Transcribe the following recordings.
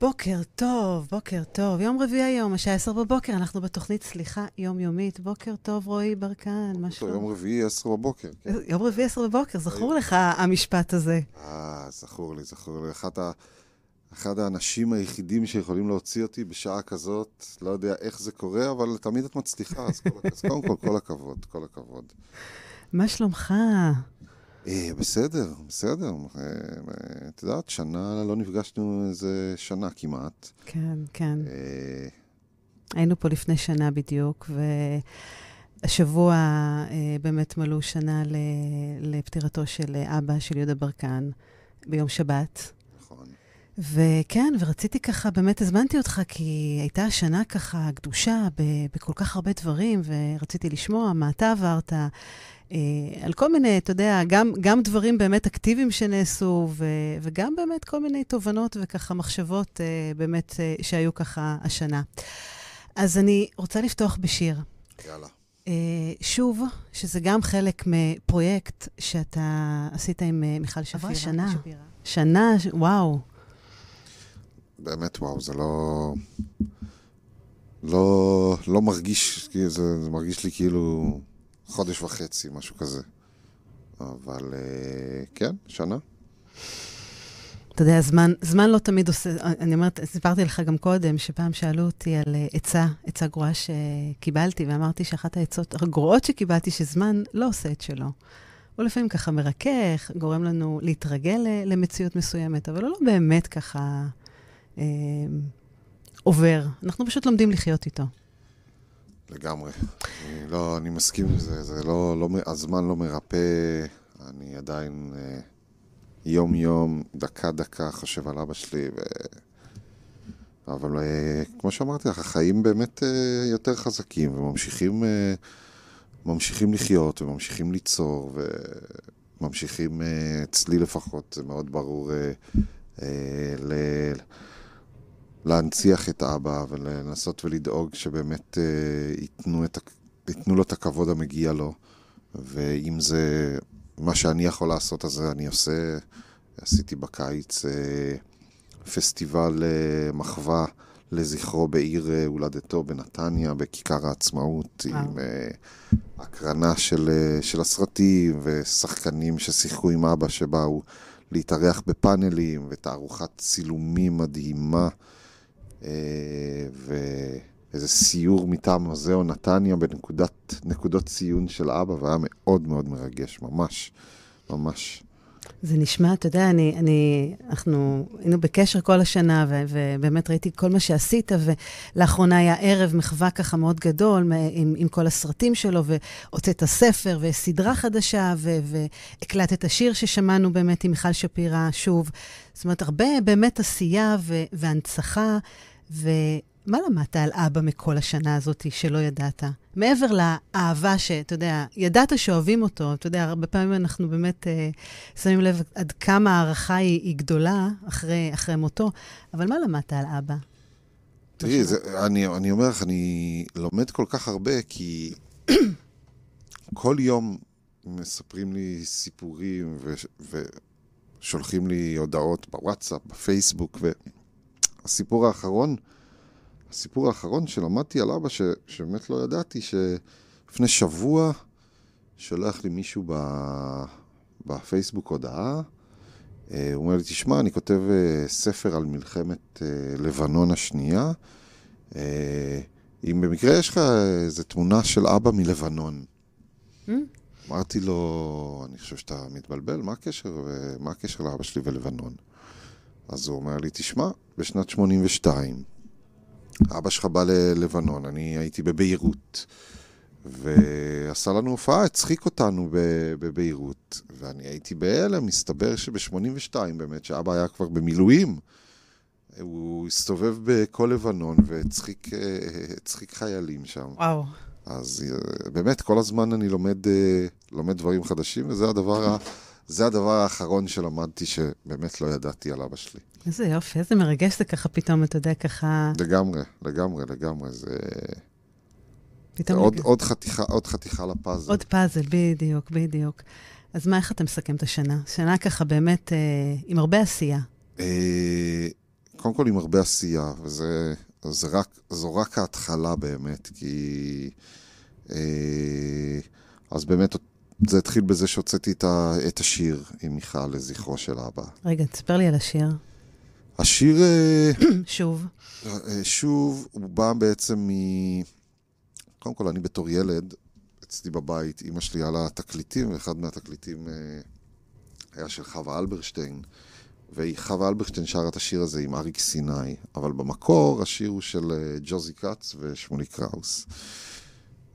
בוקר טוב, בוקר טוב. יום רביעי היום, השעה עשר בבוקר, אנחנו בתוכנית סליחה יומיומית. בוקר טוב, רועי ברקן, מה שלום? יום רביעי עשר בבוקר. כן. יום רביעי עשר בבוקר, זכור לך המשפט הזה. אה, זכור לי, זכור לי. אחת ה... אחד האנשים היחידים שיכולים להוציא אותי בשעה כזאת, לא יודע איך זה קורה, אבל תמיד את מצליחה, אז, כל... אז קודם כל, כל הכבוד, כל הכבוד. מה שלומך? אה, בסדר, בסדר. אה, את יודעת, שנה לא נפגשנו איזה שנה כמעט. כן, כן. אה... היינו פה לפני שנה בדיוק, והשבוע באמת מלאו שנה לפטירתו של אבא של יהודה ברקן ביום שבת. וכן, ורציתי ככה, באמת הזמנתי אותך, כי הייתה השנה ככה גדושה בכל כך הרבה דברים, ורציתי לשמוע מה אתה עברת. אה, על כל מיני, אתה יודע, גם, גם דברים באמת אקטיביים שנעשו, ו, וגם באמת כל מיני תובנות וככה מחשבות אה, באמת אה, שהיו ככה השנה. אז אני רוצה לפתוח בשיר. יאללה. שוב, שזה גם חלק מפרויקט שאתה עשית עם מיכל שפירא. שנה. שנה, וואו. באמת וואו, זה לא... לא, לא מרגיש, זה, זה מרגיש לי כאילו חודש וחצי, משהו כזה. אבל אה, כן, שנה. אתה יודע, זמן, זמן לא תמיד עושה, אני אומרת, סיפרתי לך גם קודם, שפעם שאלו אותי על אה, עצה, עצה גרועה שקיבלתי, ואמרתי שאחת העצות הגרועות שקיבלתי, שזמן לא עושה את שלו. הוא לפעמים ככה מרכך, גורם לנו להתרגל למציאות מסוימת, אבל הוא לא באמת ככה אה, עובר. אנחנו פשוט לומדים לחיות איתו. לגמרי. אני, לא, אני מסכים עם זה, זה לא, לא, הזמן לא מרפא, אני עדיין אה, יום-יום, דקה-דקה חושב על אבא שלי, ו... אבל אה, כמו שאמרתי לך, החיים באמת אה, יותר חזקים וממשיכים אה, ממשיכים לחיות וממשיכים ליצור וממשיכים, אה, אצלי לפחות, זה מאוד ברור, אה, אה, ל... להנציח את אבא ולנסות ולדאוג שבאמת uh, ייתנו, את, ייתנו לו את הכבוד המגיע לו. ואם זה מה שאני יכול לעשות, אז אני עושה. עשיתי בקיץ uh, פסטיבל uh, מחווה לזכרו בעיר הולדתו בנתניה, בכיכר העצמאות, וואו. עם הקרנה של, של הסרטים ושחקנים ששיחקו עם אבא שבאו להתארח בפאנלים ותערוכת צילומים מדהימה. אה, ואיזה סיור מטעם מוזיאון נתניה בנקודות ציון של אבא, והיה מאוד מאוד מרגש, ממש, ממש. זה נשמע, אתה יודע, אני, אני, אנחנו היינו בקשר כל השנה, ו, ובאמת ראיתי כל מה שעשית, ולאחרונה היה ערב מחווה ככה מאוד גדול עם, עם כל הסרטים שלו, והוצאת ספר וסדרה חדשה, ו, והקלטת שיר ששמענו באמת עם מיכל שפירא שוב. זאת אומרת, הרבה באמת עשייה ו, והנצחה. ומה למדת על אבא מכל השנה הזאת שלא ידעת? מעבר לאהבה שאתה יודע, ידעת שאוהבים אותו, אתה יודע, הרבה פעמים אנחנו באמת אה, שמים לב עד כמה ההערכה היא, היא גדולה אחרי, אחרי מותו, אבל מה למדת על אבא? תראי, זה, אני, אני אומר לך, אני לומד כל כך הרבה, כי כל יום מספרים לי סיפורים ו, ושולחים לי הודעות בוואטסאפ, בפייסבוק, ו... הסיפור האחרון, הסיפור האחרון שלמדתי על אבא, ש, שבאמת לא ידעתי, שלפני שבוע שולח לי מישהו ב, בפייסבוק הודעה, אה, הוא אומר לי, תשמע, אני כותב אה, ספר על מלחמת אה, לבנון השנייה, אם במקרה יש לך איזו תמונה של אבא מלבנון. Mm? אמרתי לו, אני חושב שאתה מתבלבל, מה הקשר, מה הקשר לאבא שלי ולבנון? אז הוא אומר לי, תשמע, בשנת 82, אבא שלך בא ללבנון, אני הייתי בביירות, ועשה לנו הופעה, הצחיק אותנו בביירות, ואני הייתי בהלם, מסתבר שב-82 באמת, שאבא היה כבר במילואים, הוא הסתובב בכל לבנון והצחיק חיילים שם. וואו. אז אה, באמת, כל הזמן אני לומד, אה, לומד דברים חדשים, וזה הדבר ה... זה הדבר האחרון שלמדתי שבאמת לא ידעתי על אבא שלי. איזה יופי, איזה מרגש זה ככה פתאום, אתה יודע, ככה... לגמרי, לגמרי, לגמרי. זה... פתאום... עוד, עוד, חתיכה, עוד חתיכה לפאזל. עוד פאזל, בדיוק, בדיוק. אז מה, איך אתה מסכם את השנה? שנה ככה באמת אה, עם הרבה עשייה. אה, קודם כל עם הרבה עשייה, וזה זה רק, זו רק ההתחלה באמת, כי... אה, אז באמת זה התחיל בזה שהוצאתי את, ה, את השיר עם מיכל לזכרו של אבא. רגע, תספר לי על השיר. השיר... אה, שוב. אה, שוב, הוא בא בעצם מ... קודם כל, אני בתור ילד, אצלי בבית, אימא שלי על התקליטים, ואחד מהתקליטים אה, היה של חווה אלברשטיין. וחווה אלברשטיין שרה את השיר הזה עם אריק סיני, אבל במקור השיר הוא של ג'וזי כץ ושמולי קראוס.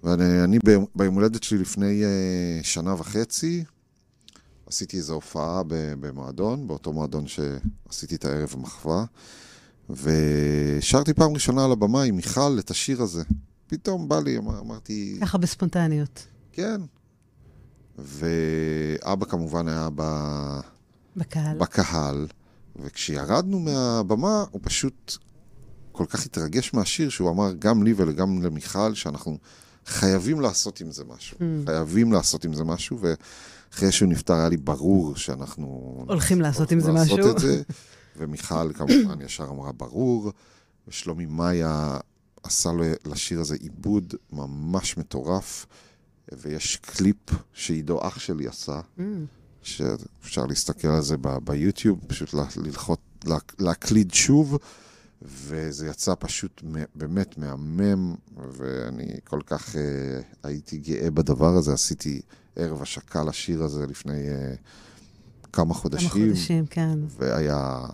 ואני ביום הולדת שלי לפני שנה וחצי, עשיתי איזו הופעה במועדון, באותו מועדון שעשיתי את הערב המחווה, ושרתי פעם ראשונה על הבמה עם מיכל את השיר הזה. פתאום בא לי, אמר, אמרתי... ככה בספונטניות. כן. ואבא כמובן היה ב... בקהל. בקהל, וכשירדנו מהבמה, הוא פשוט כל כך התרגש מהשיר, שהוא אמר גם לי וגם למיכל, שאנחנו חייבים לעשות עם זה משהו. Mm. חייבים לעשות עם זה משהו, ו... אחרי שהוא נפטר, היה לי ברור שאנחנו... הולכים לעשות עם זה משהו. לעשות את זה, ומיכל כמובן ישר אמרה, ברור, ושלומי מאיה עשה לשיר הזה עיבוד ממש מטורף, ויש קליפ שעידו אח שלי עשה, mm. שאפשר להסתכל על זה ביוטיוב, פשוט ללחוץ, להקליד שוב. וזה יצא פשוט באמת מהמם, ואני כל כך uh, הייתי גאה בדבר הזה. עשיתי ערב השקה לשיר הזה לפני uh, כמה חודשים. כמה חודשים, כן. והיה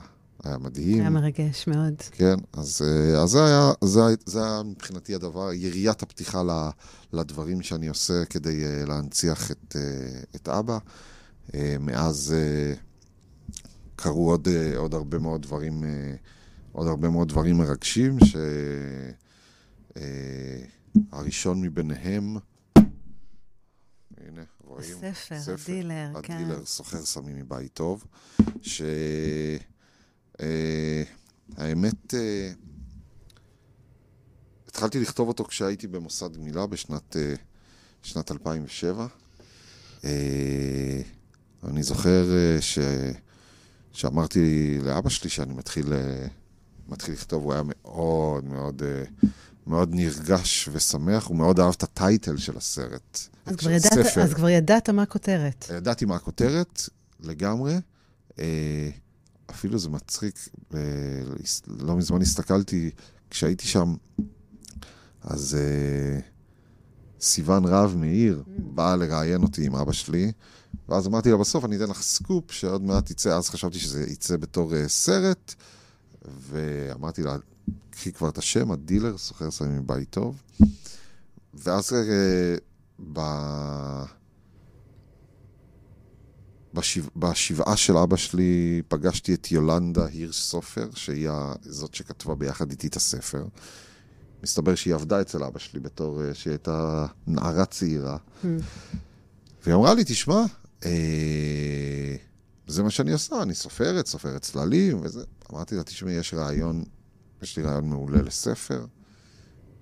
היה מדהים. היה מרגש מאוד. כן, אז, אה, אז זה, היה, זה, זה היה מבחינתי הדבר, יריית הפתיחה לדברים שאני עושה כדי אה, להנציח את, אה, את אבא. אה, מאז אה, קרו עוד, אה, עוד הרבה מאוד דברים. Uh, עוד הרבה מאוד דברים מרגשים, שהראשון אה, מביניהם, הנה, רואים? הספר, ספר הדילר, כן. הדילר, סוחר סמים מבית טוב, שהאמת, אה, התחלתי לכתוב אותו כשהייתי במוסד גמילה בשנת אה, שנת 2007. אני זוכר ש... שאמרתי לאבא שלי שאני מתחיל מתחיל לכתוב, הוא היה מאוד מאוד אה, מאוד נרגש ושמח, הוא מאוד אהב את הטייטל של הסרט. אז, כבר ידעת, אז כבר ידעת מה הכותרת. ידעתי מה הכותרת, לגמרי. אה, אפילו זה מצחיק, אה, לא מזמן הסתכלתי, כשהייתי שם, אז סיון רהב מאיר אממ. באה לראיין אותי עם אבא שלי, ואז אמרתי לה, בסוף אני אתן לך סקופ שעוד מעט יצא, אז חשבתי שזה יצא בתור סרט. ואמרתי לה, קחי כבר את השם, הדילר, סוחר סמים מבית טוב. ואז אה, ב... בשבע, בשבעה של אבא שלי פגשתי את יולנדה הירש סופר, שהיא זאת שכתבה ביחד איתי את הספר. מסתבר שהיא עבדה אצל אבא שלי בתור אה, שהיא הייתה נערה צעירה. Hmm. והיא אמרה לי, תשמע, אה, זה מה שאני עושה, אני סופרת, סופרת צללים וזה. אמרתי לה, תשמעי, יש רעיון, יש לי רעיון מעולה לספר.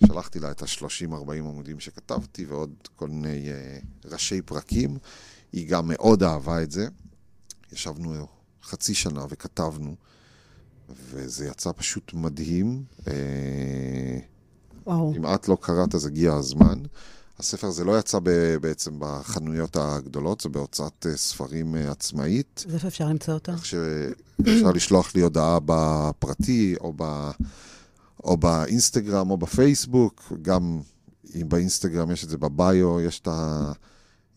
שלחתי לה את ה-30-40 עמודים שכתבתי ועוד כל מיני uh, ראשי פרקים. היא גם מאוד אהבה את זה. ישבנו חצי שנה וכתבנו, וזה יצא פשוט מדהים. אה, וואו. אם את לא קראת, אז הגיע הזמן. הספר הזה לא יצא בעצם בחנויות הגדולות, זה בהוצאת אה, ספרים אה, עצמאית. אז איפה אפשר למצוא אותו? כך שאפשר לשלוח לי הודעה בפרטי, או, ב... או באינסטגרם, או בפייסבוק. גם אם באינסטגרם יש את זה בביו, יש את ה...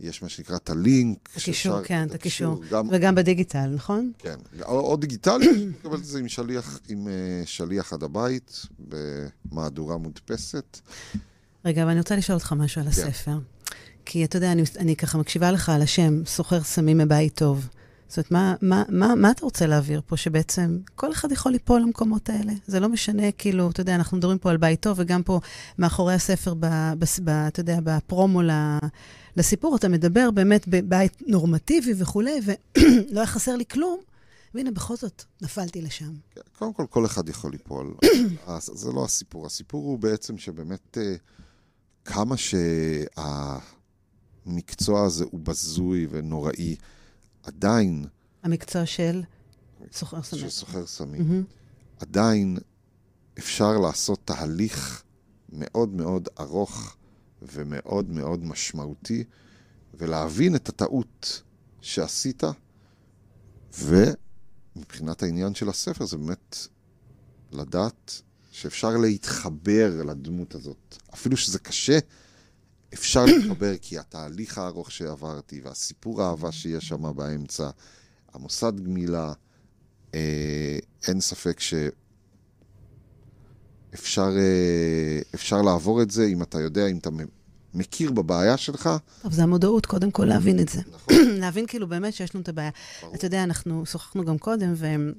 יש מה שנקרא את הלינק. את הקישור, כן, את הקישור. גם... וגם בדיגיטל, נכון? כן. או, או דיגיטלי, לקבל את זה עם שליח, עם uh, שליח עד הבית, במהדורה מודפסת. רגע, אבל אני רוצה לשאול אותך משהו על כן. הספר. כי אתה יודע, אני, אני ככה מקשיבה לך על השם, סוחר סמים מבית טוב. זאת אומרת, מה, מה, מה, מה אתה רוצה להעביר פה? שבעצם כל אחד יכול ליפול למקומות האלה. זה לא משנה, כאילו, אתה יודע, אנחנו מדברים פה על בית טוב, וגם פה מאחורי הספר, ב, ב, ב, אתה יודע, בפרומו לסיפור, אתה מדבר באמת בבית נורמטיבי וכולי, ולא היה חסר לי כלום. והנה, בכל זאת, נפלתי לשם. כן, קודם כל, כל אחד יכול ליפול. זה לא הסיפור. הסיפור הוא בעצם שבאמת... Uh, כמה שהמקצוע הזה הוא בזוי ונוראי, עדיין... המקצוע של סוחר סמים. של סוחר סמים. Mm-hmm. עדיין אפשר לעשות תהליך מאוד מאוד ארוך ומאוד מאוד משמעותי, ולהבין את הטעות שעשית, ומבחינת העניין של הספר זה באמת לדעת שאפשר להתחבר לדמות הזאת. אפילו שזה קשה, אפשר להתחבר כי התהליך הארוך שעברתי והסיפור האהבה שיש שם באמצע, המוסד גמילה, אה, אין ספק שאפשר אה, אפשר לעבור את זה אם אתה יודע, אם אתה מכיר בבעיה שלך. טוב, זה המודעות, קודם כל להבין את זה. נכון. להבין כאילו באמת שיש לנו את הבעיה. אתה יודע, אנחנו שוחחנו גם קודם, והם...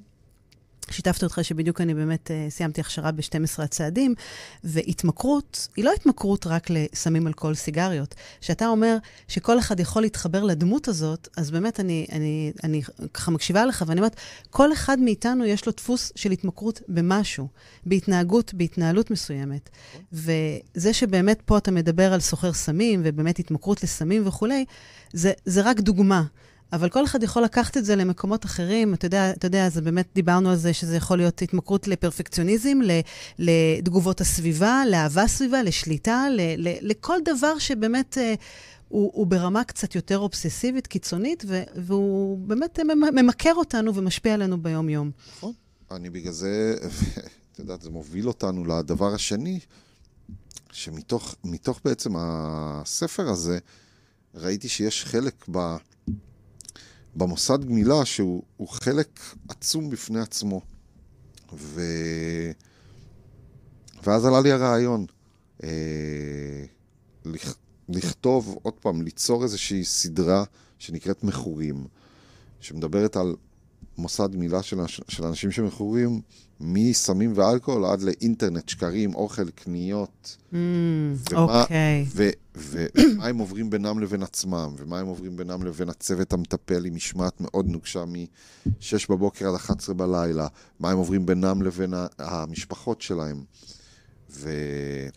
שיתפתי אותך שבדיוק אני באמת uh, סיימתי הכשרה ב-12 הצעדים, והתמכרות היא לא התמכרות רק לסמים, אלכוהול, סיגריות. כשאתה אומר שכל אחד יכול להתחבר לדמות הזאת, אז באמת אני, אני, אני ככה מקשיבה לך ואני אומרת, כל אחד מאיתנו יש לו דפוס של התמכרות במשהו, בהתנהגות, בהתנהלות מסוימת. וזה שבאמת פה אתה מדבר על סוחר סמים, ובאמת התמכרות לסמים וכולי, זה, זה רק דוגמה. אבל כל אחד יכול לקחת את זה למקומות אחרים. אתה יודע, אתה יודע, אז באמת דיברנו על זה שזה יכול להיות התמכרות לפרפקציוניזם, לתגובות הסביבה, לאהבה סביבה, לשליטה, ל, ל, לכל דבר שבאמת... אה, הוא, הוא ברמה קצת יותר אובססיבית, קיצונית, ו, והוא באמת ממכר אותנו ומשפיע עלינו ביום-יום. נכון. אני בגלל זה, את יודעת, זה מוביל אותנו לדבר השני, שמתוך בעצם הספר הזה, ראיתי שיש חלק ב... במוסד גמילה שהוא חלק עצום בפני עצמו. ו... ואז עלה לי הרעיון אה, לכ... לכתוב, עוד פעם, ליצור איזושהי סדרה שנקראת מכורים, שמדברת על מוסד גמילה של, של אנשים שמכורים מסמים ואלכוהול עד לאינטרנט, שקרים, אוכל, קניות. Mm, אוקיי. ומה הם עוברים בינם לבין עצמם, ומה הם עוברים בינם לבין הצוות המטפל עם משמעת מאוד נוקשה מ-6 בבוקר עד 11 בלילה, מה הם עוברים בינם לבין המשפחות שלהם. ו...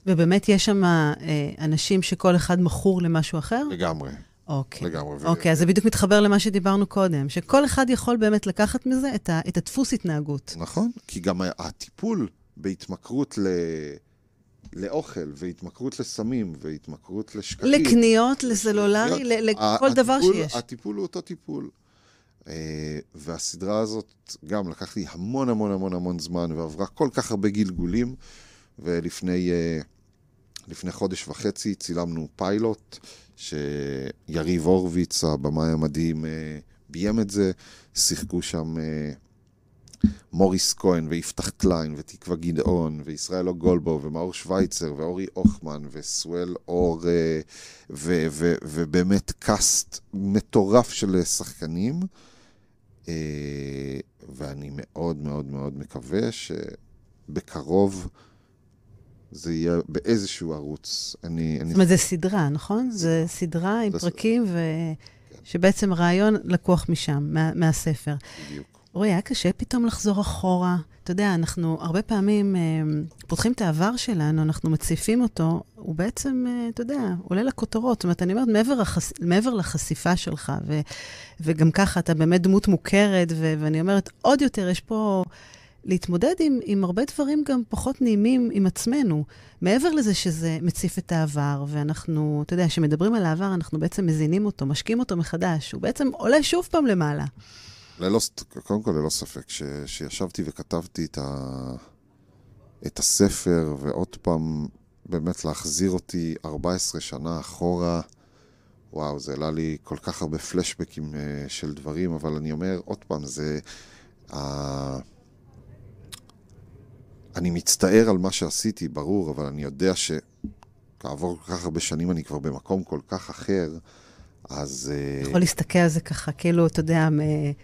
ובאמת יש שם אה, אנשים שכל אחד מכור למשהו אחר? לגמרי. אוקיי. לגמרי. אוקיי, ו... אז זה בדיוק מתחבר למה שדיברנו קודם, שכל אחד יכול באמת לקחת מזה את, ה, את הדפוס התנהגות. נכון, כי גם הטיפול בהתמכרות ל... לאוכל, והתמכרות לסמים, והתמכרות לשקרים. לקניות, לסלולרי, לכל דבר שיש. הטיפול הוא אותו טיפול. אה, והסדרה הזאת, גם לקח לי המון המון המון המון זמן, ועברה כל כך הרבה גלגולים, ולפני אה, לפני חודש וחצי צילמנו פיילוט שיריב הורוביץ, הבמאי המדהים, אה, ביים את זה, שיחקו שם אה, מוריס כהן ויפתח קליין ותקווה גדעון וישראל גולבו ומאור שווייצר ואורי הוכמן וסואל אור אה, ובאמת קאסט מטורף של שחקנים. ואני מאוד מאוד מאוד מקווה שבקרוב זה יהיה באיזשהו ערוץ. אני, אני... זאת אומרת, זה סדרה, נכון? זה סדרה עם פרקים, ו... כן. שבעצם הרעיון לקוח משם, מה, מהספר. בדיוק. אורי, היה קשה פתאום לחזור אחורה. אתה יודע, אנחנו הרבה פעמים אה, פותחים את העבר שלנו, אנחנו מציפים אותו, הוא בעצם, אה, אתה יודע, עולה לכותרות. זאת אומרת, אני אומרת, מעבר, החש... מעבר לחשיפה שלך, ו... וגם ככה אתה באמת דמות מוכרת, ו... ואני אומרת, עוד יותר, יש פה... להתמודד עם, עם הרבה דברים גם פחות נעימים עם עצמנו. מעבר לזה שזה מציף את העבר, ואנחנו, אתה יודע, כשמדברים על העבר, אנחנו בעצם מזינים אותו, משקים אותו מחדש. הוא בעצם עולה שוב פעם למעלה. ללא, קודם כל, ללא ספק, כשישבתי וכתבתי את, ה, את הספר, ועוד פעם, באמת להחזיר אותי 14 שנה אחורה, וואו, זה העלה לי כל כך הרבה פלשבקים אה, של דברים, אבל אני אומר, עוד פעם, זה... אני מצטער על מה שעשיתי, ברור, אבל אני יודע שכעבור כל כך הרבה שנים אני כבר במקום כל כך אחר, אז... אה, יכול להסתכל על זה ככה, כאילו, אתה יודע,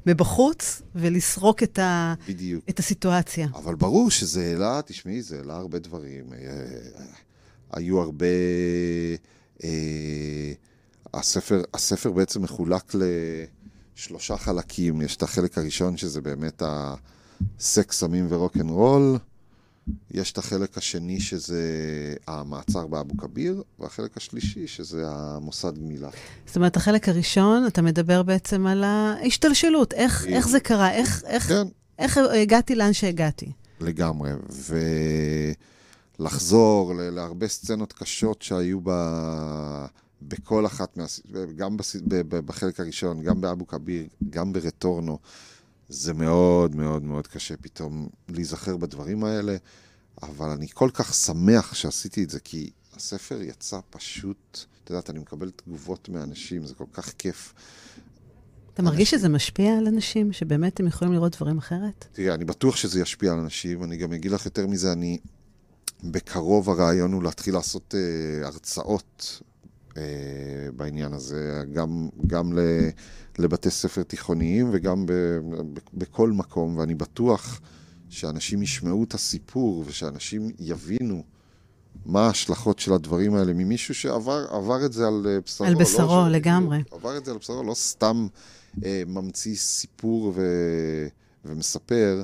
מבחוץ, ולסרוק את, ה... בדיוק. את הסיטואציה. אבל ברור שזה העלה, תשמעי, זה העלה הרבה דברים. אה, היו הרבה... אה, הספר, הספר בעצם מחולק לשלושה חלקים. יש את החלק הראשון, שזה באמת הסקס, סמים ורוקנרול. יש את החלק השני שזה המעצר באבו כביר, והחלק השלישי שזה המוסד גמילה. זאת אומרת, החלק הראשון, אתה מדבר בעצם על ההשתלשלות, איך, איך זה קרה, איך, איך, כן. איך הגעתי לאן שהגעתי. לגמרי. ולחזור להרבה סצנות קשות שהיו ב... בכל אחת, מה... גם בס... בחלק הראשון, גם באבו כביר, גם ברטורנו, זה מאוד מאוד מאוד קשה פתאום להיזכר בדברים האלה, אבל אני כל כך שמח שעשיתי את זה, כי הספר יצא פשוט, את יודעת, אני מקבל תגובות מאנשים, זה כל כך כיף. אתה מרגיש שזה משפיע על אנשים, שבאמת הם יכולים לראות דברים אחרת? תראה, אני בטוח שזה ישפיע על אנשים, אני גם אגיד לך יותר מזה, אני... בקרוב הרעיון הוא להתחיל לעשות uh, הרצאות בעניין הזה, גם, גם ל, לבתי ספר תיכוניים וגם ב, ב, בכל מקום, ואני בטוח שאנשים ישמעו את הסיפור ושאנשים יבינו מה ההשלכות של הדברים האלה ממישהו שעבר את זה על אה, בשרו. על בשרו, לא לגמרי. עבר את זה על בשרו, לא סתם אה, ממציא סיפור ו, ומספר.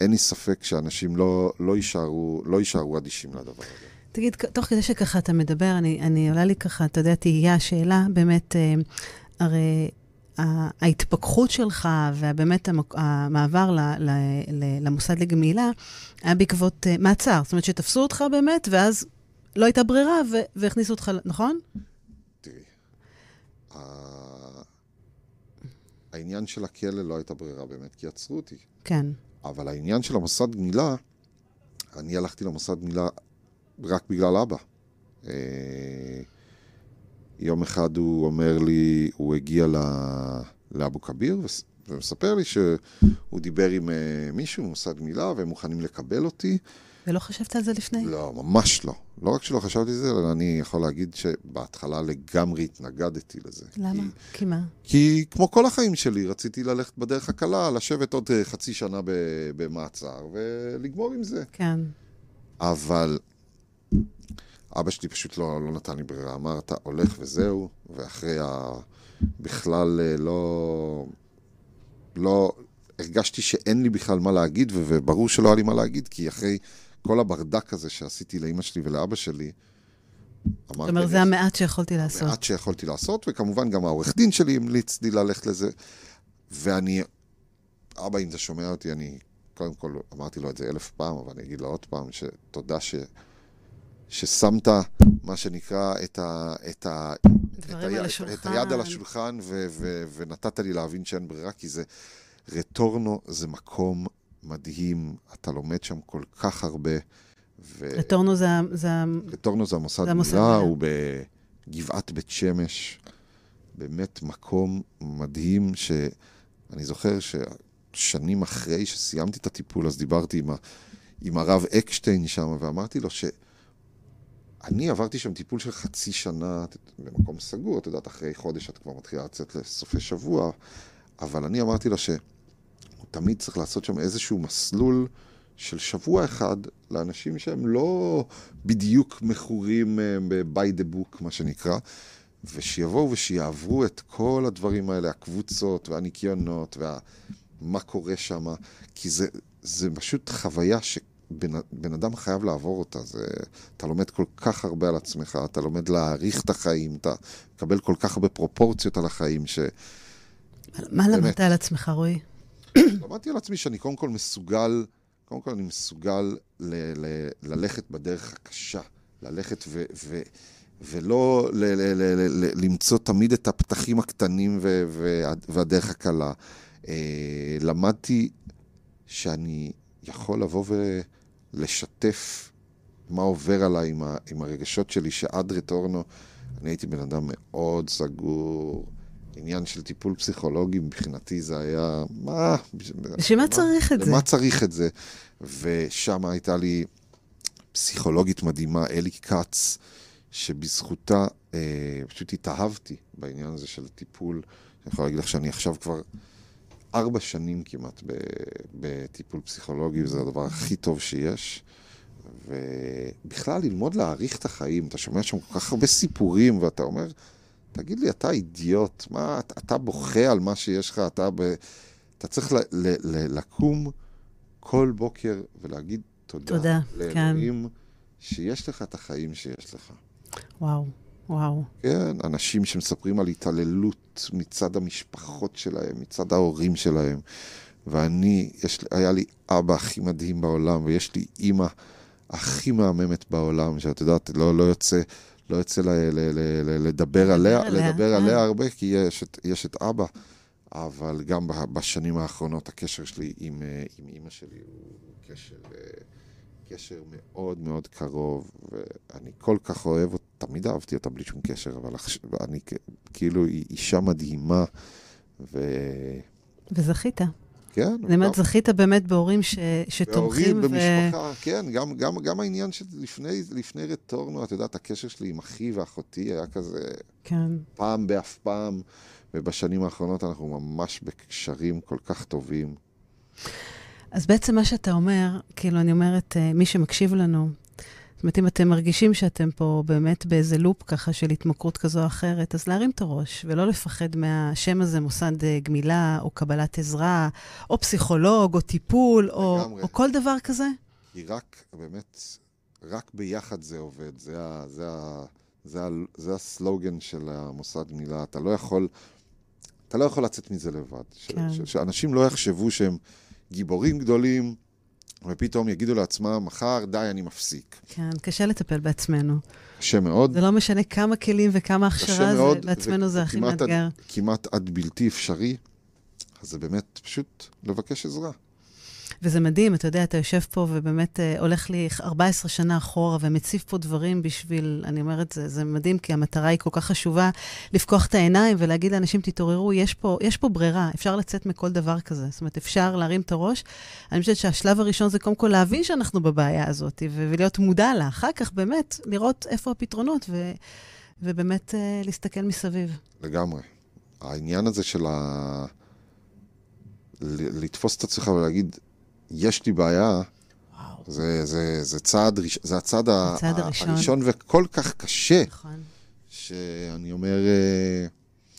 אין לי ספק שאנשים לא, לא, יישארו, לא יישארו אדישים לדבר הזה. תגיד, תוך כדי שככה אתה מדבר, אני, אני עולה לי ככה, אתה יודע, תהייה, שאלה באמת, אה, הרי ההתפכחות שלך ובאמת המעבר ל, ל, ל, למוסד לגמילה היה בעקבות uh, מעצר. זאת אומרת שתפסו אותך באמת, ואז לא הייתה ברירה והכניסו אותך, נכון? תראי, העניין של הכלא לא הייתה ברירה באמת, כי עצרו אותי. כן. אבל העניין של המוסד גמילה, אני הלכתי למוסד גמילה רק בגלל אבא. אה, יום אחד הוא אומר לי, הוא הגיע לאבו כביר ומספר לי שהוא דיבר עם אה, מישהו ממוסד גמילה והם מוכנים לקבל אותי. ולא חשבת על זה לפני? לא, ממש לא. לא רק שלא חשבתי על זה, אלא אני יכול להגיד שבהתחלה לגמרי התנגדתי לזה. למה? כי, כי מה? כי כמו כל החיים שלי, רציתי ללכת בדרך הקלה, לשבת עוד אה, חצי שנה במעצר ולגמור עם זה. כן. אבל אבא שלי פשוט לא, לא נתן לי ברירה, אמר, אתה הולך וזהו, ואחרי ה... בכלל אה, לא... לא... הרגשתי שאין לי בכלל מה להגיד, וברור שלא היה לי מה להגיד, כי אחרי כל הברדק הזה שעשיתי לאימא שלי ולאבא שלי, אמרתי... זאת אומרת, זה המעט שיכולתי לעשות. המעט שיכולתי לעשות, וכמובן גם העורך דין שלי המליץ לי ללכת לזה. ואני, אבא, אם אתה שומע אותי, אני קודם כל אמרתי לו את זה אלף פעם, אבל אני אגיד לו עוד פעם, שתודה ש... ששמת, מה שנקרא, את, ה, את, ה, את, ה, את, היד על השולחן ו, ו, ונתת לי להבין שאין ברירה, כי זה, רטורנו זה מקום מדהים, אתה לומד שם כל כך הרבה. ו... רטורנו זה... זה... רטורנו זה המוסד מילה, הוא בגבעת בית שמש. באמת מקום מדהים, שאני זוכר ששנים אחרי שסיימתי את הטיפול, אז דיברתי עם, ה... עם הרב אקשטיין שם, ואמרתי לו ש... אני עברתי שם טיפול של חצי שנה במקום סגור, את יודעת, אחרי חודש את כבר מתחילה לצאת לסופי שבוע, אבל אני אמרתי לה שהוא תמיד צריך לעשות שם איזשהו מסלול של שבוע אחד לאנשים שהם לא בדיוק מכורים אה, by the book, מה שנקרא, ושיבואו ושיעברו את כל הדברים האלה, הקבוצות והניקיונות ומה קורה שם, כי זה, זה פשוט חוויה ש... בן, בן אדם חייב לעבור אותה. זה, אתה לומד כל כך הרבה על עצמך, אתה לומד להעריך את החיים, אתה מקבל כל כך הרבה פרופורציות על החיים, ש... מה למדת על עצמך, רועי? למדתי על עצמי שאני קודם כל מסוגל, קודם כל אני מסוגל ל, ל, ללכת בדרך הקשה, ללכת ו... ו ולא ל- ל- ל- ל- למצוא תמיד את הפתחים הקטנים ו- ו- והדרך הקלה. אה, למדתי שאני יכול לבוא ולשתף מה עובר עליי עם, ה, עם הרגשות שלי, שעד רטורנו אני הייתי בן אדם מאוד סגור. עניין של טיפול פסיכולוגי מבחינתי זה היה, מה? בשביל מה צריך את זה? למה צריך את זה? ושם הייתה לי פסיכולוגית מדהימה, אלי כץ, שבזכותה אה, פשוט התאהבתי בעניין הזה של טיפול. אני יכול להגיד לך שאני עכשיו כבר ארבע שנים כמעט בטיפול פסיכולוגי, וזה הדבר הכי טוב שיש. ובכלל, ללמוד להעריך את החיים. אתה שומע שם כל כך הרבה סיפורים, ואתה אומר, תגיד לי, אתה אידיוט, מה, אתה בוכה על מה שיש לך, אתה, ב... אתה צריך ל... ל... ל... לקום כל בוקר ולהגיד תודה, תודה לאלוהים כן. שיש לך את החיים שיש לך. וואו. וואו. כן, אנשים שמספרים על התעללות מצד המשפחות שלהם, מצד ההורים שלהם, ואני, יש, היה לי אבא הכי מדהים בעולם, ויש לי אימא הכי מהממת בעולם, שאת יודעת, לא, לא יוצא, לא יוצא ל, ל, ל, ל, לדבר עליה, עליה, לדבר כן. עליה הרבה, כי יש את, יש את אבא. אבל גם בשנים האחרונות הקשר שלי עם, אה, עם אימא שלי הוא קשר, אה, קשר מאוד מאוד קרוב, ואני כל כך אוהב אותה, תמיד אהבתי אותה בלי שום קשר, אבל אני כאילו, היא אישה מדהימה, וכן, וזכית. אני אומרת, זכית באמת בהורים ש... שתומכים. בהורים, במשפחה, כן, גם, גם, גם העניין שלפני לפני רטורנו, את יודעת, הקשר שלי עם אחי ואחותי היה כזה כן. פעם באף פעם, ובשנים האחרונות אנחנו ממש בקשרים כל כך טובים. אז בעצם מה שאתה אומר, כאילו, אני אומרת, אה, מי שמקשיב לנו, זאת אומרת, אם אתם מרגישים שאתם פה באמת באיזה לופ ככה של התמכרות כזו או אחרת, אז להרים את הראש ולא לפחד מהשם הזה, מוסד אה, גמילה, או קבלת עזרה, או פסיכולוג, או טיפול, או. או כל דבר כזה. כי רק, באמת, רק ביחד זה עובד. זה, ה, זה, ה, זה, ה, זה הסלוגן של המוסד גמילה. אתה לא יכול, אתה לא יכול לצאת מזה לבד. ש, כן. ש, שאנשים לא יחשבו שהם גיבורים גדולים, ופתאום יגידו לעצמם, מחר, די, אני מפסיק. כן, קשה לטפל בעצמנו. קשה מאוד. זה לא משנה כמה כלים וכמה הכשרה, זה, מאוד, לעצמנו זה הכי מאתגר. כמעט עד בלתי אפשרי. אז זה באמת פשוט לבקש עזרה. וזה מדהים, אתה יודע, אתה יושב פה ובאמת אה, הולך לי 14 שנה אחורה ומציב פה דברים בשביל, אני אומרת, זה, זה מדהים, כי המטרה היא כל כך חשובה, לפקוח את העיניים ולהגיד לאנשים, תתעוררו, יש פה, יש פה ברירה, אפשר לצאת מכל דבר כזה. זאת אומרת, אפשר להרים את הראש. אני חושבת שהשלב הראשון זה קודם כל להבין שאנחנו בבעיה הזאת, ולהיות מודע לה. אחר כך באמת לראות איפה הפתרונות, ו- ובאמת אה, להסתכל מסביב. לגמרי. העניין הזה של ה... לתפוס את עצמך ולהגיד, יש לי בעיה. זה, זה, זה צעד, זה הצעד, הצעד הראשון. הראשון וכל כך קשה, נכון, שאני אומר, אה,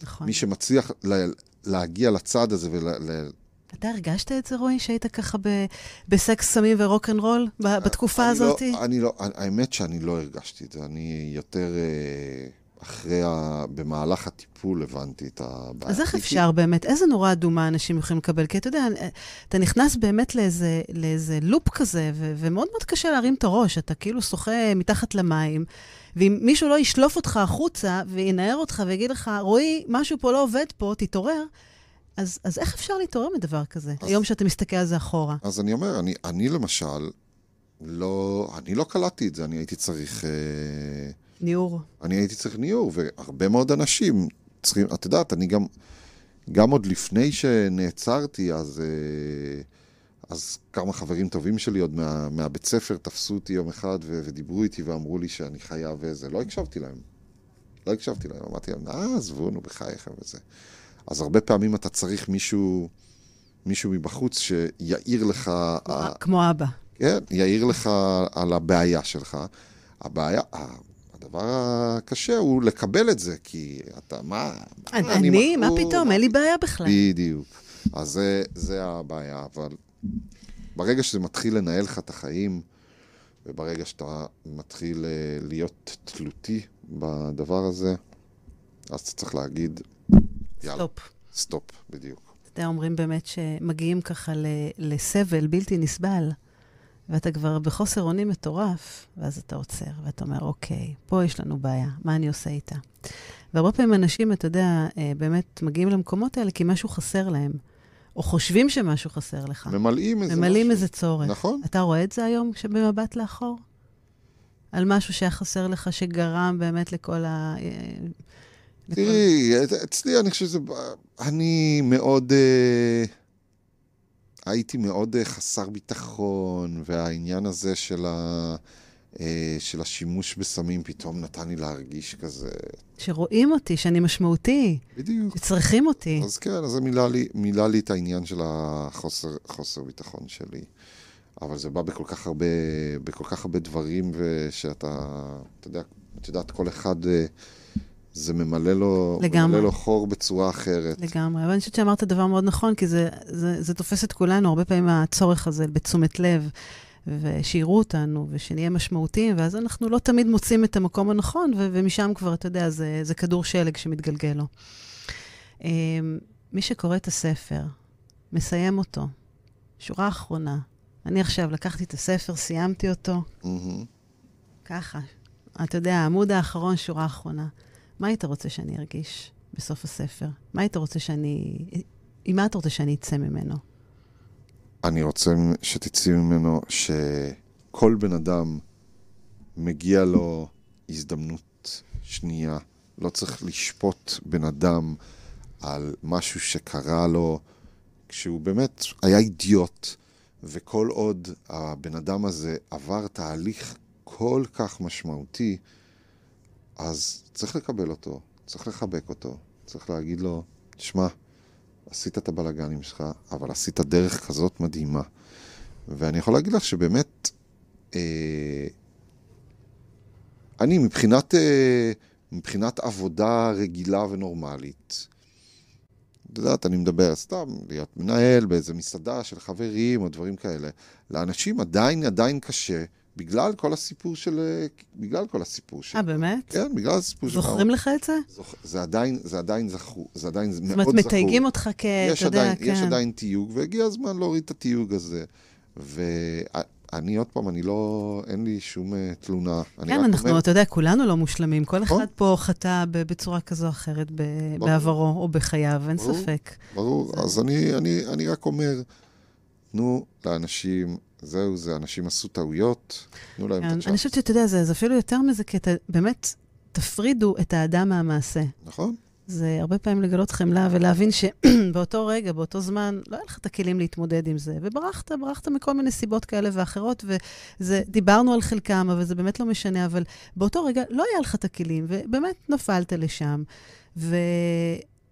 נכון. מי שמצליח ל- להגיע לצעד הזה ול... ל- אתה הרגשת את זה, רועי, שהיית ככה ב- בסקס סמים ורוקנרול ב- בתקופה אני הזאת? לא, אני לא, האמת שאני לא הרגשתי את זה, אני יותר אה, אחרי, ה, במהלך הטיפול הבנתי את הבעיה. אז איך אפשר באמת? איזה נורה אדומה אנשים יכולים לקבל? כי אתה יודע, אתה נכנס באמת לאיזה, לאיזה לופ כזה, ו- ומאוד מאוד קשה להרים את הראש. אתה כאילו שוחה מתחת למים, ואם מישהו לא ישלוף אותך החוצה וינער אותך ויגיד לך, רועי, משהו פה לא עובד פה, תתעורר, אז, אז איך אפשר להתעורר מדבר כזה, אז- היום שאתה מסתכל על זה אחורה? אז אני אומר, אני, אני למשל, לא, אני לא קלטתי את זה, אני הייתי צריך, אה, ניעור. אני הייתי צריך ניעור, והרבה מאוד אנשים צריכים, את יודעת, אני גם, גם עוד לפני שנעצרתי, אז, אה, אז כמה חברים טובים שלי עוד מה, מהבית ספר תפסו אותי יום אחד ו, ודיברו איתי ואמרו לי שאני חייב וזה, לא הקשבתי להם. לא הקשבתי להם, אמרתי להם, אה, עזבו, נו, בחייכם וזה. אז הרבה פעמים אתה צריך מישהו, מישהו מבחוץ שיעיר לך, ה- כמו אבא. כן, יעיר לך על הבעיה שלך. הבעיה, הדבר הקשה הוא לקבל את זה, כי אתה, מה... מה אני, מה מכור, פתאום? אין לי בעיה בכלל. בדיוק. אז זה, זה הבעיה, אבל ברגע שזה מתחיל לנהל לך את החיים, וברגע שאתה מתחיל אה, להיות תלותי בדבר הזה, אז אתה צריך להגיד, יאללה, סטופ. סטופ, בדיוק. אתה יודע, אומרים באמת שמגיעים ככה לסבל בלתי נסבל, ואתה כבר בחוסר אונים מטורף, ואז אתה עוצר, ואתה אומר, אוקיי, פה יש לנו בעיה, מה אני עושה איתה? והרבה פעמים אנשים, אתה יודע, אה, באמת מגיעים למקומות האלה כי משהו חסר להם, או חושבים שמשהו חסר לך. ממלאים איזה ממלאים משהו. איזה צורך. נכון. אתה רואה את זה היום במבט לאחור? על משהו שהיה חסר לך, שגרם באמת לכל ה... אה, לכל- תראי, אצלי אני חושב שזה... אני מאוד... אה, הייתי מאוד אה, חסר ביטחון, והעניין הזה של, ה, אה, של השימוש בסמים פתאום נתן לי להרגיש כזה... שרואים אותי, שאני משמעותי, בדיוק. שצריכים אותי. אז כן, אז זה מילא לי, מילא לי את העניין של החוסר חוסר ביטחון שלי. אבל זה בא בכל כך הרבה, בכל כך הרבה דברים, ושאתה, אתה יודע, את יודעת, כל אחד, אה, זה ממלא לו, לגמרי. ממלא לו חור בצורה אחרת. לגמרי, אבל אני חושבת שאמרת דבר מאוד נכון, כי זה, זה, זה תופס את כולנו, הרבה פעמים הצורך הזה בתשומת לב, ושיראו אותנו, ושנהיה משמעותיים, ואז אנחנו לא תמיד מוצאים את המקום הנכון, ו- ומשם כבר, אתה יודע, זה, זה כדור שלג שמתגלגל לו. אמ, מי שקורא את הספר, מסיים אותו. שורה אחרונה. אני עכשיו לקחתי את הספר, סיימתי אותו, מהמם. ככה. אתה יודע, העמוד האחרון, שורה אחרונה. מה היית רוצה שאני ארגיש בסוף הספר? מה היית רוצה שאני... עם מה אתה רוצה שאני אצא ממנו? אני רוצה שתצאי ממנו שכל בן אדם מגיע לו הזדמנות שנייה. לא צריך לשפוט בן אדם על משהו שקרה לו כשהוא באמת היה אידיוט, וכל עוד הבן אדם הזה עבר תהליך כל כך משמעותי, אז צריך לקבל אותו, צריך לחבק אותו, צריך להגיד לו, שמע, עשית את הבלגנים שלך, אבל עשית דרך כזאת מדהימה. ואני יכול להגיד לך שבאמת, אה, אני מבחינת, אה, מבחינת עבודה רגילה ונורמלית, את יודעת, אני מדבר סתם, להיות מנהל באיזה מסעדה של חברים או דברים כאלה. לאנשים עדיין, עדיין קשה, בגלל כל הסיפור של... בגלל כל הסיפור של... אה, באמת? כן, בגלל הסיפור של... זוכרים לך את זה? זוכ... זה עדיין, זה עדיין זכור, זה עדיין מאוד זאת זכור. אומרת, מתייגים אותך כ... יש אתה יודע, עדיין, כן. יש עדיין תיוג, והגיע הזמן להוריד את התיוג הזה. ואני עוד פעם, אני לא, אין לי שום אה, תלונה. כן, אנחנו, אומר, אתה יודע, כולנו לא מושלמים. כל נכון. אחד פה חטא בצורה כזו או אחרת ב-. בעברו או בחייו, אין ברור. ספק. ברור, אז אני, אני, אני רק אומר, תנו לאנשים, זהו זה, אנשים עשו טעויות, תנו להם את הצ'אנס. אני חושבת שאתה יודע, זה זה אפילו יותר מזה, כי אתה באמת, תפרידו את האדם מהמעשה. נכון? זה הרבה פעמים לגלות חמלה ולהבין שבאותו רגע, באותו זמן, לא היה לך את הכלים להתמודד עם זה. וברחת, ברחת מכל מיני סיבות כאלה ואחרות, ודיברנו על חלקם, אבל זה באמת לא משנה, אבל באותו רגע לא היה לך את הכלים, ובאמת נפלת לשם.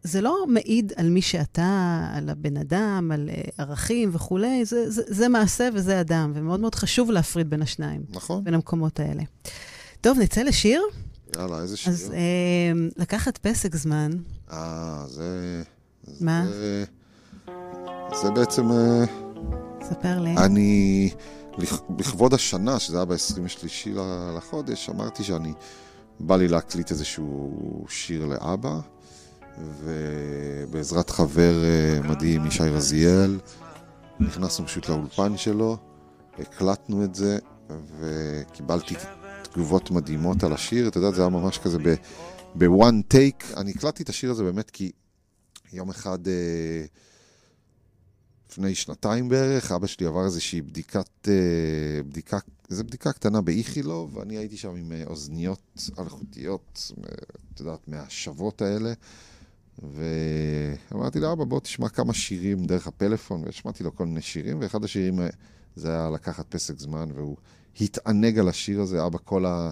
וזה לא מעיד על מי שאתה, על הבן אדם, על אה, ערכים וכולי, זה, זה, זה מעשה וזה אדם, ומאוד מאוד חשוב להפריד בין השניים, נכון? בין המקומות האלה. טוב, נצא לשיר? יאללה, איזה שיר. אז אה, לקחת פסק זמן, אה, זה... מה? זה, זה בעצם... אה, ספר לי. אני, לכ- לכבוד השנה, שזה היה ב-23 לחודש, אמרתי שאני, בא לי להקליט איזשהו שיר לאבא, ובעזרת חבר אה, מדהים, ישי רזיאל, נכנסנו פשוט לאולפן שלו, הקלטנו את זה, וקיבלתי תגובות מדהימות על השיר, אתה יודע, זה היה ממש כזה ב- ב-one take. אני הקלטתי את השיר הזה באמת כי יום אחד... אה, לפני שנתיים בערך, אבא שלי עבר איזושהי בדיקת, אה, בדיקה, איזו בדיקה קטנה באיכילוב, ואני הייתי שם עם אוזניות אלחוטיות, את יודעת, מהשוות האלה, ואמרתי לאבא, בוא תשמע כמה שירים דרך הפלאפון, והשמעתי לו כל מיני שירים, ואחד השירים אה, זה היה לקחת פסק זמן, והוא התענג על השיר הזה, אבא כל ה...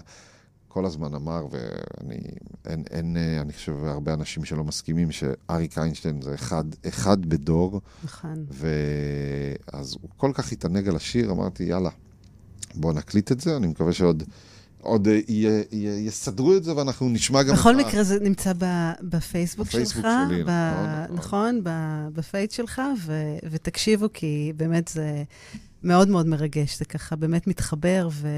כל הזמן אמר, ואני, אין, אין, אה, אני חושב, הרבה אנשים שלא מסכימים, שאריק איינשטיין זה אחד, אחד בדור, נכון. ואז הוא כל כך התענג על השיר, אמרתי, יאללה, בואו נקליט את זה, אני מקווה שעוד עוד אה, יסדרו את זה ואנחנו נשמע גם בכל מקרה, זה נמצא ב- בפייסבוק שלך. בפייסבוק שלי, ב- נכון, נכון. נכון, בפייט שלך, ו- ותקשיבו, כי באמת זה מאוד מאוד מרגש. זה ככה באמת מתחבר, ו...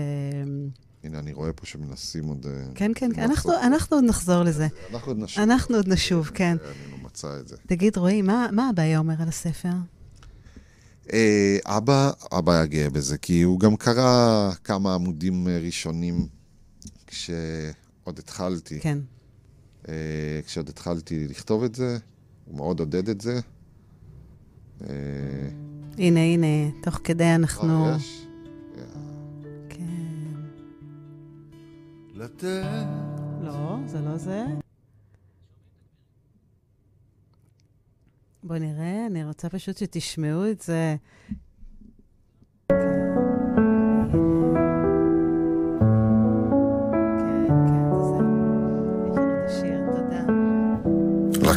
הנה, אני רואה פה שמנסים עוד... אה, כן, כן, כן, אנחנו. אנחנו עוד נחזור לזה. אנחנו עוד נשוב. אנחנו עוד נשוב, כן. אני לא מצא את זה. תגיד, רועי, מה מה אבא היה אומר על הספר? אה, אבא, אבא היה גאה בזה, כי הוא גם קרא כמה עמודים אה, ראשונים כשעוד התחלתי. כן. אה, כשעוד התחלתי לכתוב את זה, הוא מאוד עודד את זה. אה, הנה, הנה, תוך כדי אנחנו... אה, יש? כן. לתת לא, זה לא זה. בואו נראה, אני רוצה פשוט שתשמעו את זה.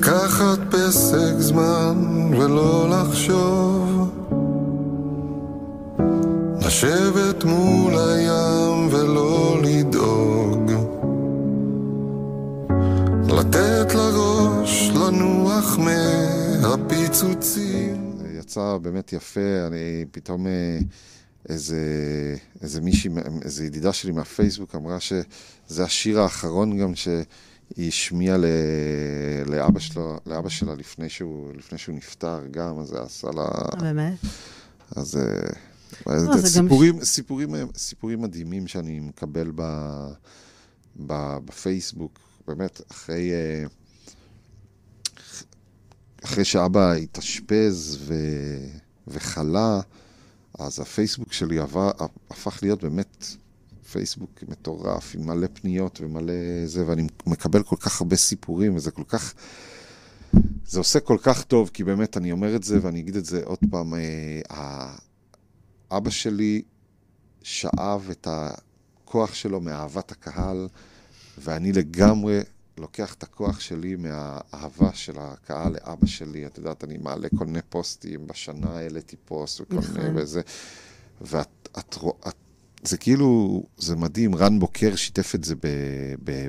לקחת פסק זמן ולא לחשוב. לשבת מול הים ולא לדאוג. לתת לראש לנוח מהפיצוצים. יצא באמת יפה, אני פתאום אה, איזה, איזה מישהי, איזה ידידה שלי מהפייסבוק אמרה שזה השיר האחרון גם שהיא היא השמיעה ל... לאבא, שלו, לאבא שלה לפני שהוא, לפני שהוא נפטר גם, אז זה עשה לה... אה, באמת? אז אה, לא, זה זה סיפורים, סיפורים, סיפורים מדהימים שאני מקבל ב, ב, בפייסבוק, באמת, אחרי, אה, אחרי שאבא התאשפז ו, וחלה, אז הפייסבוק שלי עבר, הפך להיות באמת פייסבוק מטורף, עם מלא פניות ומלא זה, ואני מקבל כל כך הרבה סיפורים, וזה כל כך... זה עושה כל כך טוב, כי באמת, אני אומר את זה, ואני אגיד את זה עוד פעם, אה, אבא שלי שאב את הכוח שלו מאהבת הקהל, ואני לגמרי לוקח את הכוח שלי מהאהבה של הקהל לאבא שלי. את יודעת, אני מעלה כל מיני פוסטים, בשנה העליתי פוסט וכל נכון. מיני וזה. ואת את, את, זה כאילו, זה מדהים, רן בוקר שיתף את זה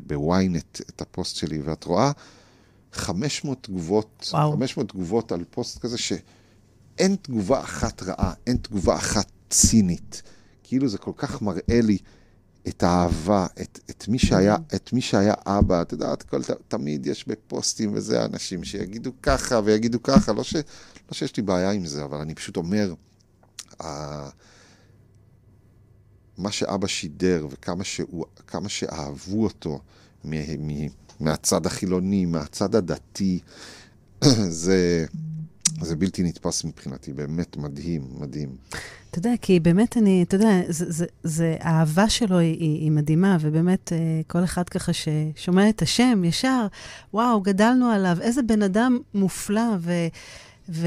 בוויינט, את הפוסט שלי, ואת רואה 500 תגובות, וואו. 500 תגובות על פוסט כזה שאין תגובה אחת רעה, אין תגובה אחת צינית. כאילו זה כל כך מראה לי את האהבה, את, את, מי, שהיה, את מי שהיה אבא. את יודעת, כל, ת- תמיד יש בפוסטים וזה אנשים שיגידו ככה ויגידו ככה, לא, ש, לא שיש לי בעיה עם זה, אבל אני פשוט אומר, מה שאבא שידר וכמה שהוא, שאהבו אותו מ, מ, מהצד החילוני, מהצד הדתי, זה, זה בלתי נתפס מבחינתי, באמת מדהים, מדהים. אתה יודע, כי באמת אני, אתה יודע, זה, זה, זה, האהבה שלו היא, היא, מדהימה, ובאמת אה, כל אחד ככה ששומע את השם ישר, וואו, גדלנו עליו, איזה בן אדם מופלא, ו,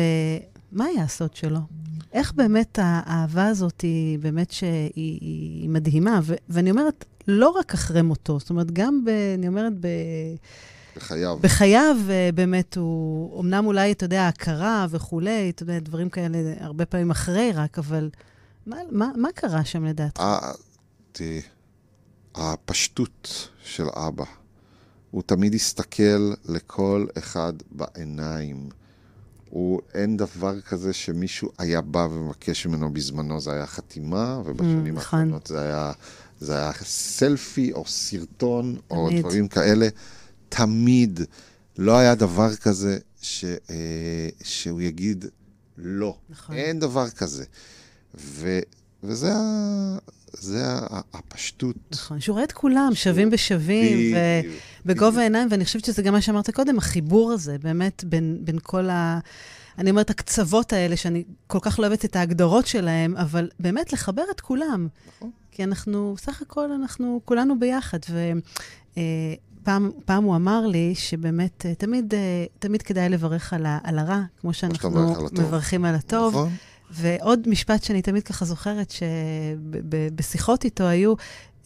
ומה היה הסוד שלו? איך באמת האהבה הזאת היא באמת שהיא היא, היא מדהימה, ו, ואני אומרת, לא רק אחרי מותו, זאת אומרת, גם, ב, אני אומרת, ב... בחייו. בחייו אה, באמת הוא, אמנם אולי, אתה יודע, הכרה וכולי, אתה יודע, דברים כאלה הרבה פעמים אחרי רק, אבל מה, מה, מה קרה שם לדעתך? ה- תראי, הפשטות של אבא, הוא תמיד הסתכל לכל אחד בעיניים. הוא, אין דבר כזה שמישהו היה בא ומבקש ממנו בזמנו, זה היה חתימה, ובשנים נכון. האחרונות זה היה, זה היה סלפי או סרטון או תמיד. דברים כאלה. תמיד לא היה דבר כזה ש, אה, שהוא יגיד לא. נכון. אין דבר כזה. ו, וזה ה, זה הפשטות. נכון, שהוא רואה את כולם, שווים בשווים, ובגובה. העיניים, ואני חושבת שזה גם מה שאמרת קודם, החיבור הזה, באמת, בין, בין כל ה... אני אומרת, הקצוות האלה, שאני כל כך לא אוהבת את ההגדרות שלהם, אבל באמת לחבר את כולם. נכון. כי אנחנו, סך הכל, אנחנו כולנו ביחד. ופעם פעם הוא אמר לי שבאמת, אה, תמיד, אה, תמיד כדאי לברך על, ה, על הרע, כמו שאנחנו על. מברכים על הטוב. נכון? ועוד משפט שאני תמיד ככה זוכרת, שבשיחות איתו היו,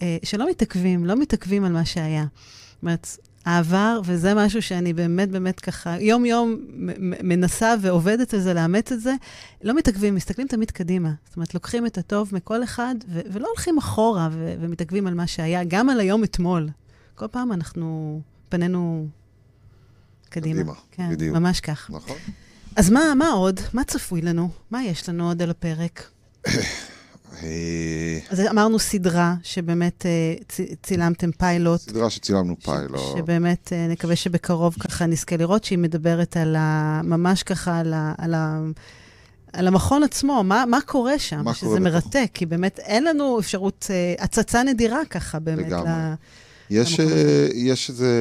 אה, שלא מתעכבים, לא מתעכבים על מה שהיה. זאת אומרת, העבר, וזה משהו שאני באמת באמת ככה, יום-יום מנסה ועובדת על זה, לאמץ את זה, לא מתעכבים, מסתכלים תמיד קדימה. זאת אומרת, לוקחים את הטוב מכל אחד, ו- ולא הולכים אחורה ו- ומתעכבים על מה שהיה, גם על היום אתמול. כל פעם אנחנו, פנינו קדימה. קדימה, כן, בדיוק. ממש כך. נכון. אז מה, מה עוד? מה צפוי לנו? מה יש לנו עוד על הפרק? אה, אז אמרנו סדרה, שבאמת אה, צילמתם פיילוט. סדרה שצילמנו פיילוט. שבאמת אה, נקווה שבקרוב ככה נזכה לראות שהיא מדברת על ה... ממש ככה על ה... על ה על המכון עצמו, מה, מה קורה שם, מה שזה קורה בתוך- מרתק, כי באמת אין לנו אפשרות, אה, הצצה נדירה ככה באמת. לגמרי. ל... יש, יש איזה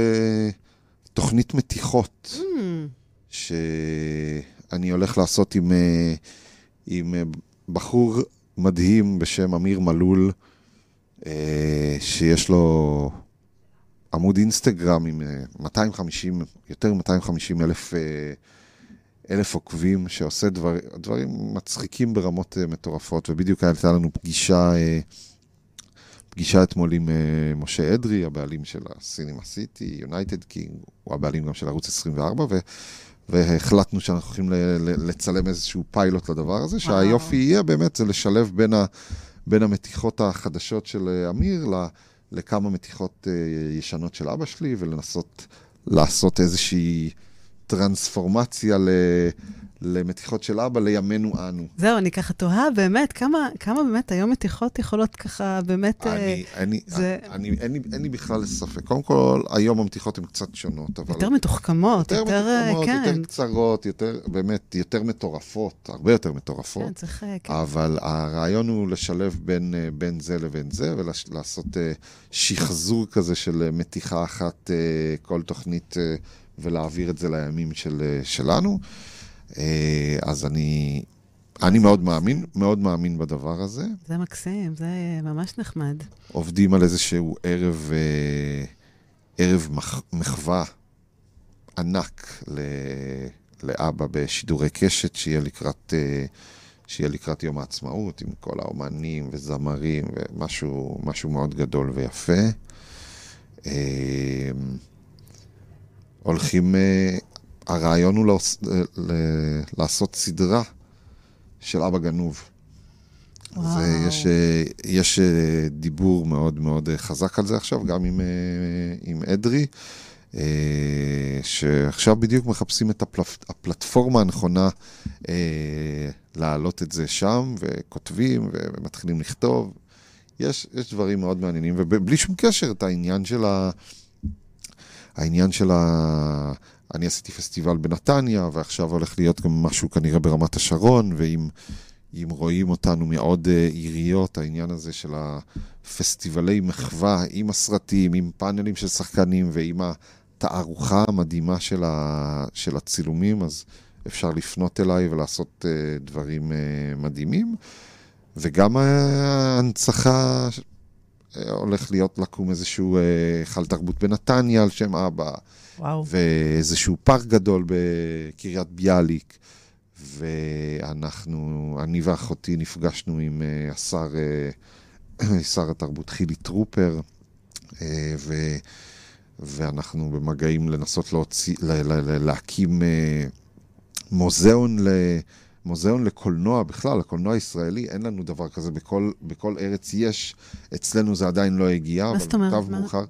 תוכנית מתיחות Mm, שאני הולך לעשות עם, אה, עם אה, בחור מדהים בשם אמיר מלול, אה, שיש לו עמוד אינסטגרם עם אה, 250, יותר מ-250 אלף, אלף עוקבים, שעושה דבר, דברים מצחיקים ברמות מטורפות, ובדיוק הייתה לנו פגישה, פגישה אתמול עם משה אדרי, הבעלים של הסינימה סיטי, יונייטד קינג, הוא הבעלים גם של ערוץ 24, ו... והחלטנו שאנחנו הולכים לצלם איזשהו פיילוט לדבר הזה, שהיופי יהיה באמת זה לשלב בין, ה, בין המתיחות החדשות של אה, אמיר ל, לכמה מתיחות אה, ישנות של אבא שלי, ולנסות לעשות איזושהי טרנספורמציה ל, למתיחות של אבא לימינו אנו. זהו, אני ככה תוהה באמת, כמה, כמה באמת היום מתיחות יכולות ככה באמת... אה, אני, אני, זה- אני, אין, לי, אין לי בכלל ספק. קודם כל, היום המתיחות הן קצת שונות, אבל... יותר מתוחכמות, יותר, אה, מתוחכמות, כן. יותר קצרות, יותר, באמת, יותר מטורפות, הרבה יותר מטורפות. כן, צריך, אה, כן. אבל הרעיון הוא לשלב בין, אה, בין זה לבין זה, ולעשות אה, שחזור כזה של אה, מתיחה אחת אה, כל תוכנית, אה, ולהעביר את זה לימים של, אה, שלנו. אה, אז אני, אני מאוד מאמין, מאוד מאמין בדבר הזה. זה מקסים, זה ממש נחמד. עובדים על איזשהו ערב, אה, ערב מח, מחווה ענק ל, לאבא בשידורי קשת, שיהיה לקראת, אה, שיהיה לקראת יום העצמאות, עם כל האומנים וזמרים, ומשהו משהו מאוד גדול ויפה. הולכים, הרעיון הוא לעוס, ל, ל, לעשות סדרה של אבא גנוב. וואו. אה, יש, אה, יש אה, דיבור מאוד מאוד אה, חזק על זה עכשיו, גם עם, אה, עם אדרי, אה, שעכשיו בדיוק מחפשים את הפלט, הפלטפורמה הנכונה אה, להעלות את זה שם, וכותבים ומתחילים לכתוב. יש, יש דברים מאוד מעניינים, ובלי שום קשר את העניין של ה... העניין של ה... אני עשיתי פסטיבל בנתניה, ועכשיו הולך להיות גם משהו כנראה ברמת השרון, ואם אם רואים אותנו מעוד uh, עיריות, העניין הזה של הפסטיבלי מחווה עם הסרטים, עם פאנלים של שחקנים ועם התערוכה המדהימה של, ה... של הצילומים, אז אפשר לפנות אליי ולעשות uh, דברים uh, מדהימים. וגם ההנצחה, אה, הולך להיות לקום איזשהו אה, היכל תרבות בנתניה על שם אבא, וואו. ואיזשהו פארק גדול בקריית ביאליק, ואנחנו, אני ואחותי נפגשנו עם אה, השר, אה, שר התרבות חילי טרופר, אה, ו, ואנחנו במגעים לנסות להוציא, ל, ל, ל, להקים מוזיאון ל... מוזיאון לקולנוע בכלל, לקולנוע הישראלי, אין לנו דבר כזה בכל, בכל ארץ יש, אצלנו זה עדיין לא הגיע, אבל זאת אומרת? מוטב מה- מאוחר.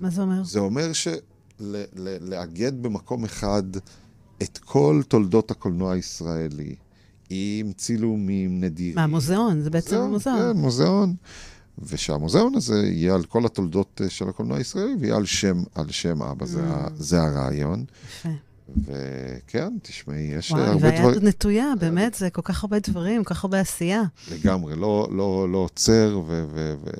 מה זה אומר? זה אומר שלאגד במקום אחד את כל תולדות הקולנוע הישראלי, עם צילומים נדירים. מה, מוזיאון? זה בעצם מוזיאון. כן, מוזיאון. ושהמוזיאון הזה יהיה על כל התולדות אה, של הקולנוע הישראלי, ויהיה על שם, על שם אבא, זה, Mm. זה הרעיון. יפה. וכן, תשמעי, יש וואי, הרבה והיד דברים, עוד נטויה, באמת, זה כל כך הרבה דברים, כל כך הרבה עשייה. לגמרי, לא, לא, לא עוצר, ו... ו, ו...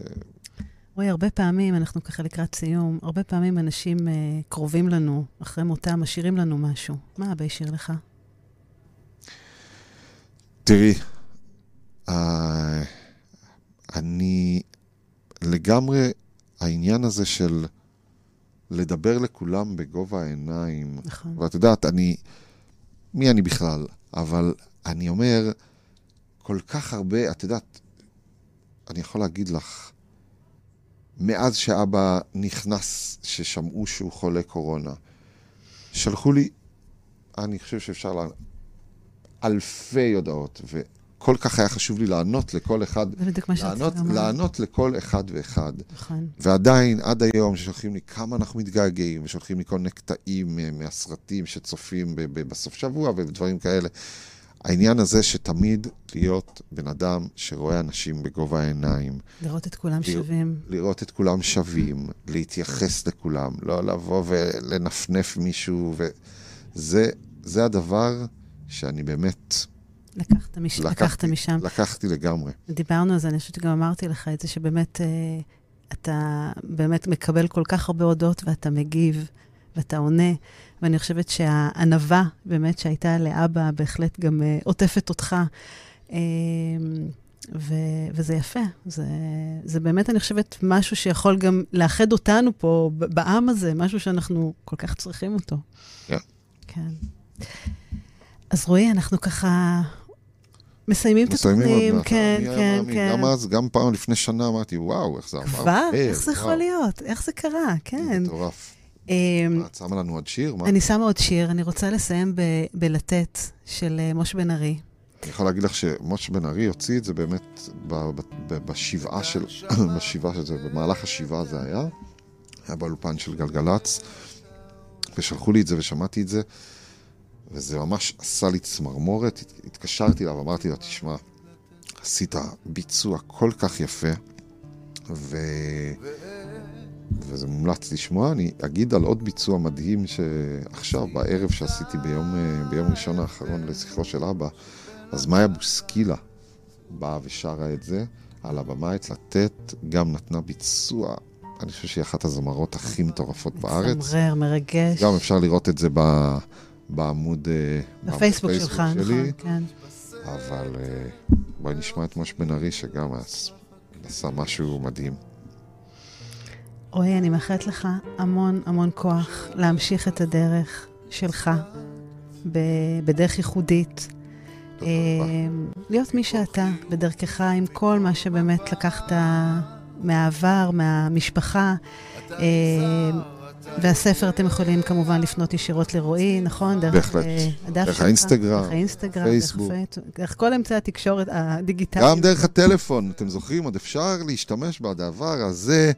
רואי, הרבה פעמים, אנחנו ככה לקראת סיום, הרבה פעמים אנשים אה, קרובים לנו, אחרי מותם, משאירים לנו משהו. מה אבא השאיר לך? תראי, אה, אני לגמרי, העניין הזה של לדבר לכולם בגובה העיניים, נכון. ואת יודעת, אני, מי אני בכלל? אבל אני אומר, כל כך הרבה, את יודעת, אני יכול להגיד לך, מאז שאבא נכנס, ששמעו שהוא חולה קורונה, שלחו לי, אני חושב שאפשר לה... אלפי הודעות, וכל כך היה חשוב לי לענות לכל אחד, לענות. לענות לכל אחד ואחד. נכון. ועדיין, עד היום, ששולחים לי כמה אנחנו מתגעגעים, ושולחים לי כל מיני קטעים אה, מהסרטים שצופים בסוף שבוע ודברים כאלה. העניין הזה שתמיד להיות בן אדם שרואה אנשים בגובה העיניים, לראות את כולם לראות- שווים. לראות את כולם שווים, להתייחס לכולם, לא לבוא ולנפנף מישהו, וזה זה הדבר שאני באמת לקחת, מש... לקחת לקחתי, משם. לקחתי לגמרי. דיברנו על זה, אני חושבת שגם אמרתי לך את זה, שבאמת אה, אתה באמת מקבל כל כך הרבה הודות ואתה מגיב ואתה עונה, ואני חושבת שהענווה באמת שהייתה לאבא בהחלט גם אה, עוטפת אותך. אה, ו- וזה יפה, זה, זה באמת, אני חושבת, משהו שיכול גם לאחד אותנו פה בעם הזה, משהו שאנחנו כל כך צריכים אותו. כן. כן. אז רועי, אנחנו ככה מסיימים את מסיימים עוד התוכנים, מעט. כן, כן? כן. גם אז, גם פעם לפני שנה אמרתי, וואו, איך זה עבר. כבר? איך זה יכול. להיות? איך זה קרה? כן. מטורף. אמ, את שמה לנו עוד שיר? אני שמה עוד שיר, אני רוצה לסיים בלתת של אה, משה בן ארי. אני יכול להגיד לך שמשה בן ארי הוציא את זה באמת בשבעה של... בשבעה של זה, במהלך השבעה זה היה. היה באולפן של גלגלצ, ושלחו לי את זה ושמעתי את זה, וזה ממש עשה לי צמרמורת. הת- התקשרתי אליו, אמרתי לו, תשמע, עשית ביצוע כל כך יפה, ו... וזה מומלץ לשמוע. אני אגיד על עוד ביצוע מדהים שעכשיו, בערב שעשיתי ביום, אה, ביום ראשון האחרון לזכרו של אבא, אז מאיה בוסקילה באה ושרה את זה על הבמה אצלה ט', גם נתנה ביצוע, אני חושב שהיא אחת הזמרות הכי מטורפות בארץ. מצמרר, מרגש. גם אפשר לראות את זה ב, בעמוד... אה, בפייסבוק שלך, נכון, שלי, כן. אבל אה, בואי נשמע את משה בן ארי, שגם עש- עשה משהו מדהים. רועי, אני מאחלת לך המון המון כוח להמשיך את הדרך שלך בדרך ייחודית. אה. להיות מי שאתה, בדרכך, עם כל מה שבאמת לקחת מהעבר, מהמשפחה. אה, והספר אתם יכולים כמובן לפנות ישירות לרועי, נכון? דרך בהחלט. אה, הדף דרך שלך, האינסטגרם, דרך האינסטגרם, פייסבוק. דרך, דרך כל אמצעי התקשורת הדיגיטליים. גם דרך הטלפון, אתם זוכרים? עוד אפשר להשתמש בדבר הזה,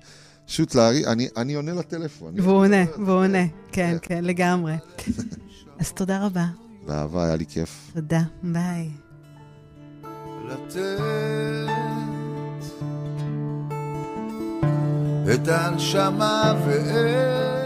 פשוט להרים, אני, אני עונה לטלפון. והוא עונה, והוא עונה, כן. כן, כן, לגמרי. אז תודה רבה. באהבה, היה לי כיף. תודה, ביי. לתת את הנשמה ואת